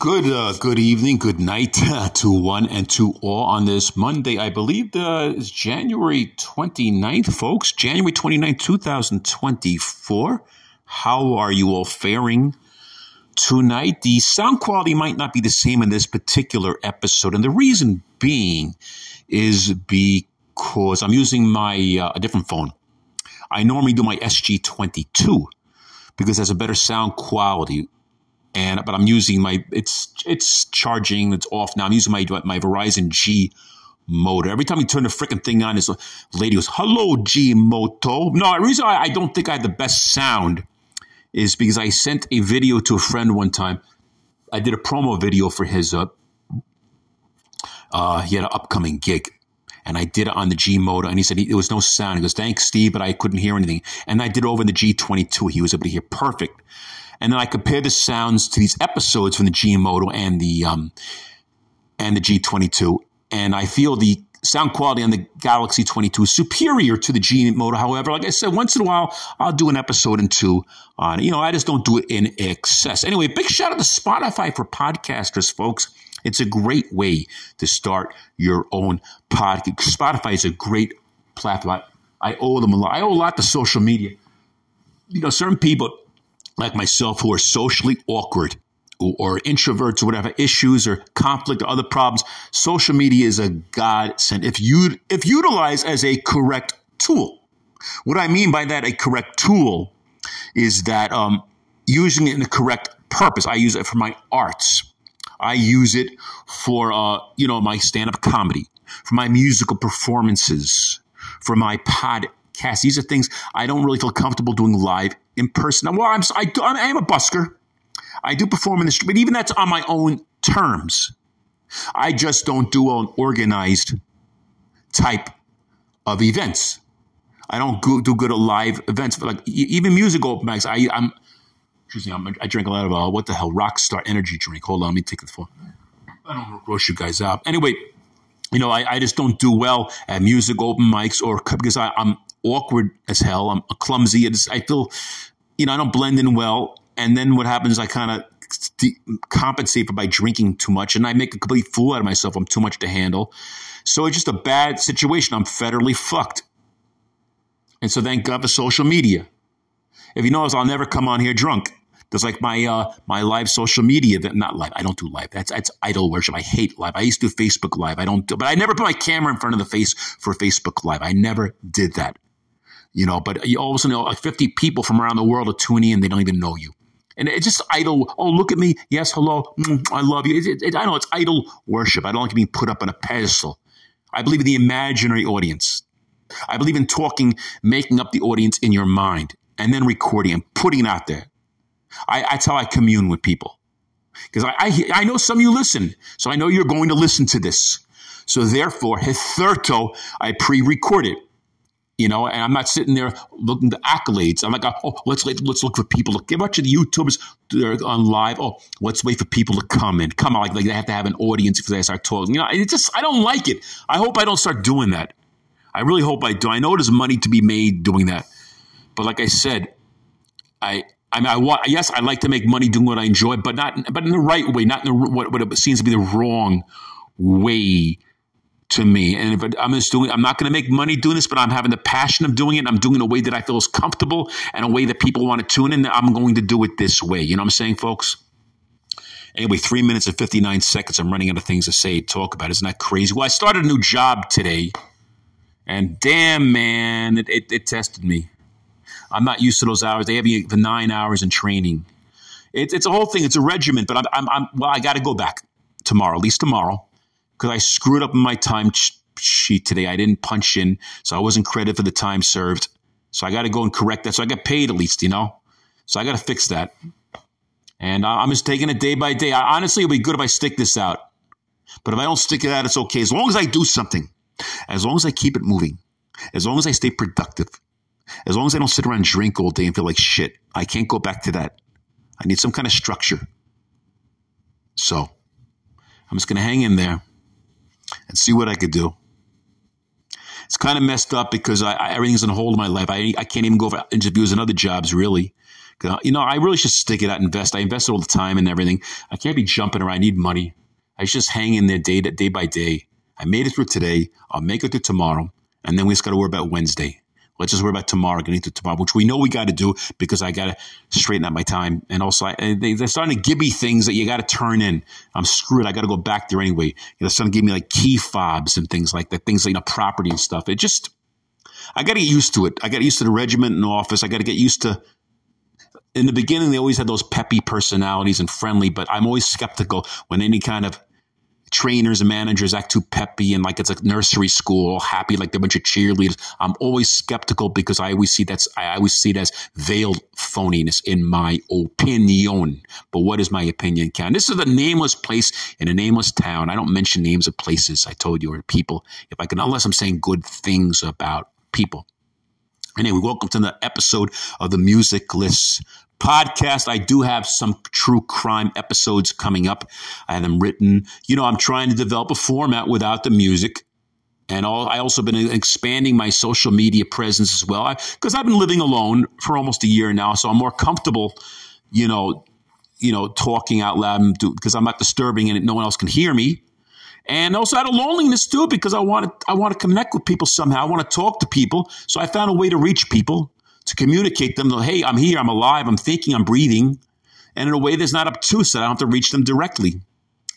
Good, uh, good evening, good night to one and to all on this Monday. I believe the is January 29th, folks. January 29th, 2024. How are you all faring tonight? The sound quality might not be the same in this particular episode, and the reason being is because I'm using my uh, a different phone. I normally do my SG22 because it has a better sound quality and but I'm using my it's it's charging. It's off now. I'm using my my Verizon G Moto. Every time you turn the freaking thing on, this lady goes, "Hello, G Moto." No, the reason I, I don't think I have the best sound is because I sent a video to a friend one time. I did a promo video for his uh, uh he had an upcoming gig. And I did it on the G Moto, and he said he, there was no sound. He goes, "Thanks, Steve," but I couldn't hear anything. And I did it over in the G22. He was able to hear perfect. And then I compare the sounds to these episodes from the G Moto and the um, and the G22, and I feel the sound quality on the Galaxy 22 is superior to the G Moto. However, like I said, once in a while I'll do an episode and two on. You know, I just don't do it in excess. Anyway, big shout out to Spotify for podcasters, folks. It's a great way to start your own podcast. Spotify is a great platform. I owe them a lot. I owe a lot to social media. You know, certain people like myself who are socially awkward or introverts or whatever issues or conflict or other problems, social media is a godsend if you if utilized as a correct tool. What I mean by that, a correct tool, is that um, using it in the correct purpose. I use it for my arts. I use it for uh, you know my stand up comedy, for my musical performances, for my podcast. These are things I don't really feel comfortable doing live in person. Well, I'm, I, I am a busker. I do perform in the street, but even that's on my own terms. I just don't do an organized type of events. I don't go, do good at live events, but like even music open mics. I, I'm, excuse me, I'm, i drink a lot of uh, what the hell Rockstar energy drink. Hold on, let me take the phone. I don't gross you guys out. Anyway, you know, I, I just don't do well at music open mics or because I, I'm awkward as hell. I'm clumsy. It's, I feel, you know, I don't blend in well. And then what happens? I kind of de- compensate for by drinking too much, and I make a complete fool out of myself. I'm too much to handle. So it's just a bad situation. I'm federally fucked. And so thank God for social media. If you notice, I'll never come on here drunk. There's like my uh, my live social media that not live. I don't do live. That's that's idol worship. I hate live. I used to do Facebook live. I don't do, but I never put my camera in front of the face for Facebook live. I never did that you know, but you all of a sudden, like 50 people from around the world are tuning in. They don't even know you. And it's just idol. Oh, look at me. Yes, hello. Mm, I love you. It, it, I know it's idol worship. I don't like being put up on a pedestal. I believe in the imaginary audience. I believe in talking, making up the audience in your mind, and then recording and putting it out there. I, that's how I commune with people. Because I, I, I know some of you listen, so I know you're going to listen to this. So therefore, hitherto, I pre-record it you know, and I'm not sitting there looking at accolades. I'm like, oh, oh let's let's look for people. Look, bunch of the YouTubers they're on live. Oh, let's wait for people to come in. Come on, like, like they have to have an audience because they start talking. You know, it just I don't like it. I hope I don't start doing that. I really hope I do. I know there's money to be made doing that, but like I said, I I mean, I want yes, I like to make money doing what I enjoy, but not but in the right way, not in the, what what seems to be the wrong way to me. And if I'm just doing, I'm not going to make money doing this, but I'm having the passion of doing it. I'm doing it in a way that I feel is comfortable and a way that people want to tune in. I'm going to do it this way. You know what I'm saying, folks? Anyway, three minutes and 59 seconds. I'm running out of things to say, talk about. Isn't that crazy? Well, I started a new job today, and damn, man, it, it, it tested me. I'm not used to those hours. They have you for nine hours in training. It, it's a whole thing. It's a regiment, but I'm, I'm, I'm well, I got to go back tomorrow, at least tomorrow because I screwed up my time sheet today. I didn't punch in, so I wasn't credited for the time served. So I got to go and correct that. So I got paid at least, you know. So I got to fix that. And I'm just taking it day by day. I, honestly, it'll be good if I stick this out. But if I don't stick it out, it's okay. As long as I do something, as long as I keep it moving, as long as I stay productive, as long as I don't sit around and drink all day and feel like shit, I can't go back to that. I need some kind of structure. So I'm just going to hang in there and see what I could do. It's kind of messed up because I, I, everything's on hold in my life. I, I can't even go for interviews and other jobs really You know, I really should stick it out, invest. I invest all the time and everything. I can't be jumping around. I need money. I just hang in there day day by day. I made it through today. I'll make it through tomorrow. And then we just got to worry about Wednesday. Let's just worry about tomorrow, getting to tomorrow, which we know we got to do because I got to straighten out my time. And also, I, they, are starting to give me things that you got to turn in. I'm screwed. I got to go back there anyway. You know, starting to give me like key fobs and things like that, things like, you know, property and stuff. It just, I got to get used to it. I got used to the regiment the office. I got to get used to. In the beginning, they always had those peppy personalities and friendly, but I'm always skeptical when any kind of trainers and managers act too peppy and like it's a nursery school, happy like they're a bunch of cheerleaders. I'm always skeptical because I always see that's I always see it as veiled phoniness in my opinion. But what is my opinion count? This is a nameless place in a nameless town. I don't mention names of places. I told you or people. If I can, unless I'm saying good things about people. Anyway, welcome to the episode of the Music List podcast. I do have some true crime episodes coming up. I have them written. You know, I'm trying to develop a format without the music. And all, I also been expanding my social media presence as well because I've been living alone for almost a year now, so I'm more comfortable, you know, you know, talking out loud because I'm not disturbing and no one else can hear me. And also out of loneliness too, because I want to I want to connect with people somehow. I want to talk to people. So I found a way to reach people to communicate them, hey, I'm here, I'm alive, I'm thinking, I'm breathing, and in a way that's not obtuse, that I don't have to reach them directly.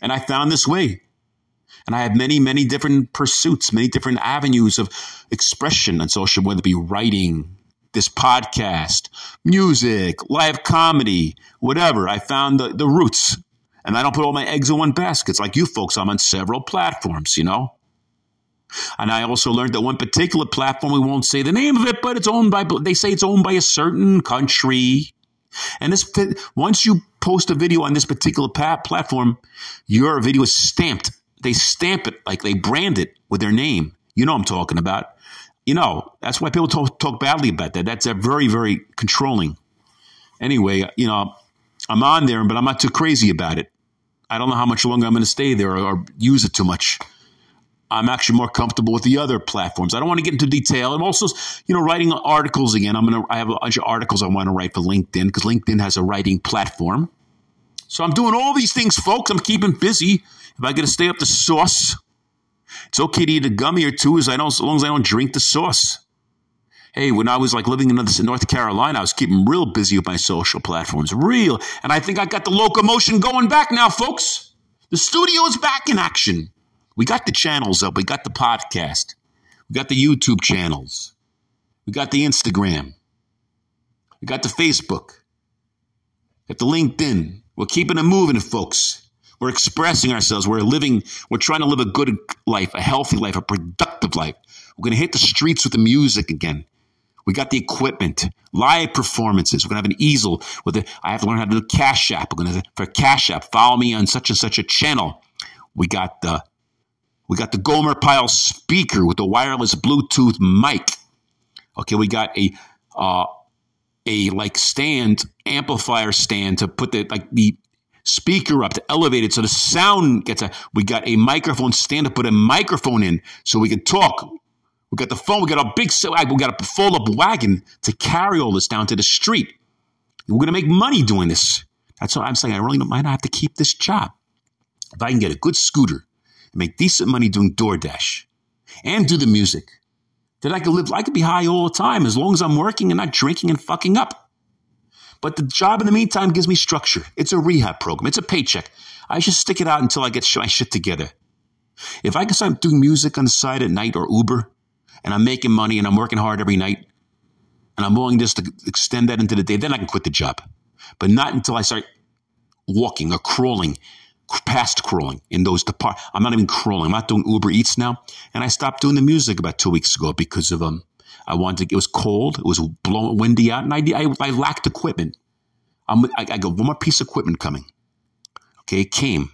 And I found this way. And I have many, many different pursuits, many different avenues of expression on social, whether it be writing, this podcast, music, live comedy, whatever. I found the, the roots. And I don't put all my eggs in one basket. It's like you folks, I'm on several platforms, you know? And I also learned that one particular platform, we won't say the name of it, but it's owned by, they say it's owned by a certain country. And this, once you post a video on this particular platform, your video is stamped. They stamp it like they brand it with their name. You know I'm talking about. You know, that's why people talk, talk badly about that. That's a very, very controlling. Anyway, you know, I'm on there, but I'm not too crazy about it. I don't know how much longer I'm going to stay there or, or use it too much. I'm actually more comfortable with the other platforms. I don't want to get into detail. I'm also, you know, writing articles again. I'm gonna I have a bunch of articles I want to write for LinkedIn because LinkedIn has a writing platform. So I'm doing all these things, folks. I'm keeping busy. If I get to stay up the sauce, it's okay to eat a gummy or two as I don't, as long as I don't drink the sauce. Hey, when I was like living in North Carolina, I was keeping real busy with my social platforms, real. And I think I got the locomotion going back now, folks. The studio is back in action. We got the channels up. We got the podcast. We got the YouTube channels. We got the Instagram. We got the Facebook. We got the LinkedIn. We're keeping it moving, folks. We're expressing ourselves. We're living, we're trying to live a good life, a healthy life, a productive life. We're going to hit the streets with the music again. We got the equipment, live performances. We're gonna have an easel with it. I have to learn how to do Cash App. We're gonna for Cash App. Follow me on such and such a channel. We got the we got the Gomer Pyle speaker with the wireless Bluetooth mic. Okay, we got a uh, a like stand amplifier stand to put the like the speaker up to elevate it so the sound gets a. We got a microphone stand to put a microphone in so we can talk. We got the phone. We got a big. We got a full up wagon to carry all this down to the street. We're gonna make money doing this. That's what I'm saying. I really might not have to keep this job if I can get a good scooter make decent money doing DoorDash and do the music. That I could live, I could be high all the time as long as I'm working and not drinking and fucking up. But the job in the meantime gives me structure. It's a rehab program. It's a paycheck. I should stick it out until I get my shit together. If I can start doing music on the side at night or Uber, and I'm making money and I'm working hard every night, and I'm willing just to extend that into the day, then I can quit the job. But not until I start walking or crawling past crawling in those depart. I'm not even crawling. I'm not doing Uber Eats now, and I stopped doing the music about two weeks ago because of um. I wanted to, it was cold, it was blowing windy out, and I I, I lacked equipment. I'm, I, I got one more piece of equipment coming. Okay, it came.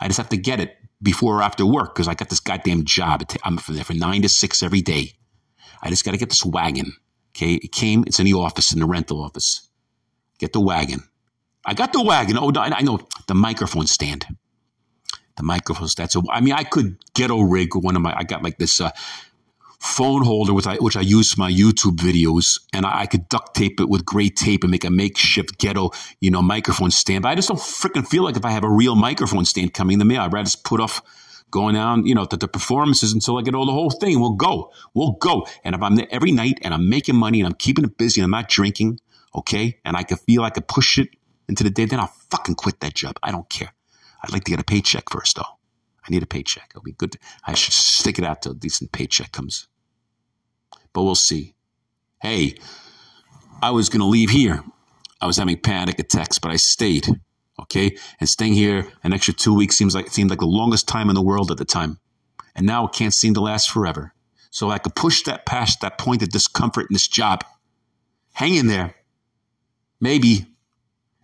I just have to get it before or after work because I got this goddamn job. I'm from there for nine to six every day. I just got to get this wagon. Okay, it came. It's in the office, in the rental office. Get the wagon. I got the wagon. Oh, I know the microphone stand. The microphone stand. So I mean, I could ghetto rig one of my. I got like this uh, phone holder, which I, which I use for my YouTube videos, and I, I, could duct tape it with gray tape and make a makeshift ghetto, you know, microphone stand. But I just don't freaking feel like if I have a real microphone stand coming in the mail, I'd rather just put off going down, you know, to the performances until I get all the whole thing. We'll go. We'll go. And if I'm there every night and I'm making money and I'm keeping it busy and I'm not drinking, okay, and I can feel I could push it into the day, then I'll fucking quit that job. I don't care. I'd like to get a paycheck first, though. I need a paycheck. It'll be good. To, I should stick it out till a decent paycheck comes. But we'll see. Hey, I was going to leave here. I was having panic attacks, but I stayed. Okay, and staying here an extra two weeks seems like seemed like the longest time in the world at the time, and now it can't seem to last forever. So I could push that past that point of discomfort in this job. Hang in there. Maybe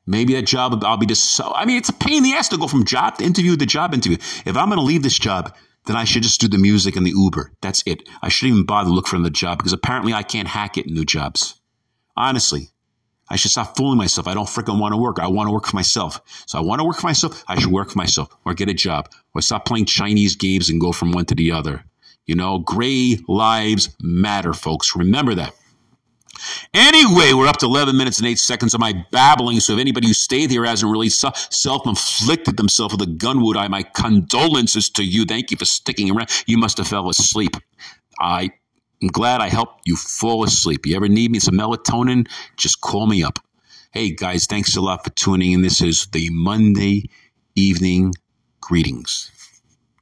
Maybe that job, I'll be just so, I mean, it's a pain in the ass to go from job to interview to job interview. If I'm going to leave this job, then I should just do the music and the Uber. That's it. I shouldn't even bother to look for another job because apparently I can't hack it in new jobs. Honestly, I should stop fooling myself. I don't freaking want to work. I want to work for myself. So I want to work for myself. I should work for myself or get a job or stop playing Chinese games and go from one to the other. You know, gray lives matter, folks. Remember that. Anyway, we're up to 11 minutes and 8 seconds of my babbling. So if anybody who stayed here hasn't really self inflicted themselves with a gun wound, I my condolences to you. Thank you for sticking around. You must have fell asleep. I am glad I helped you fall asleep. You ever need me some melatonin? Just call me up. Hey guys, thanks a lot for tuning in. This is the Monday evening greetings.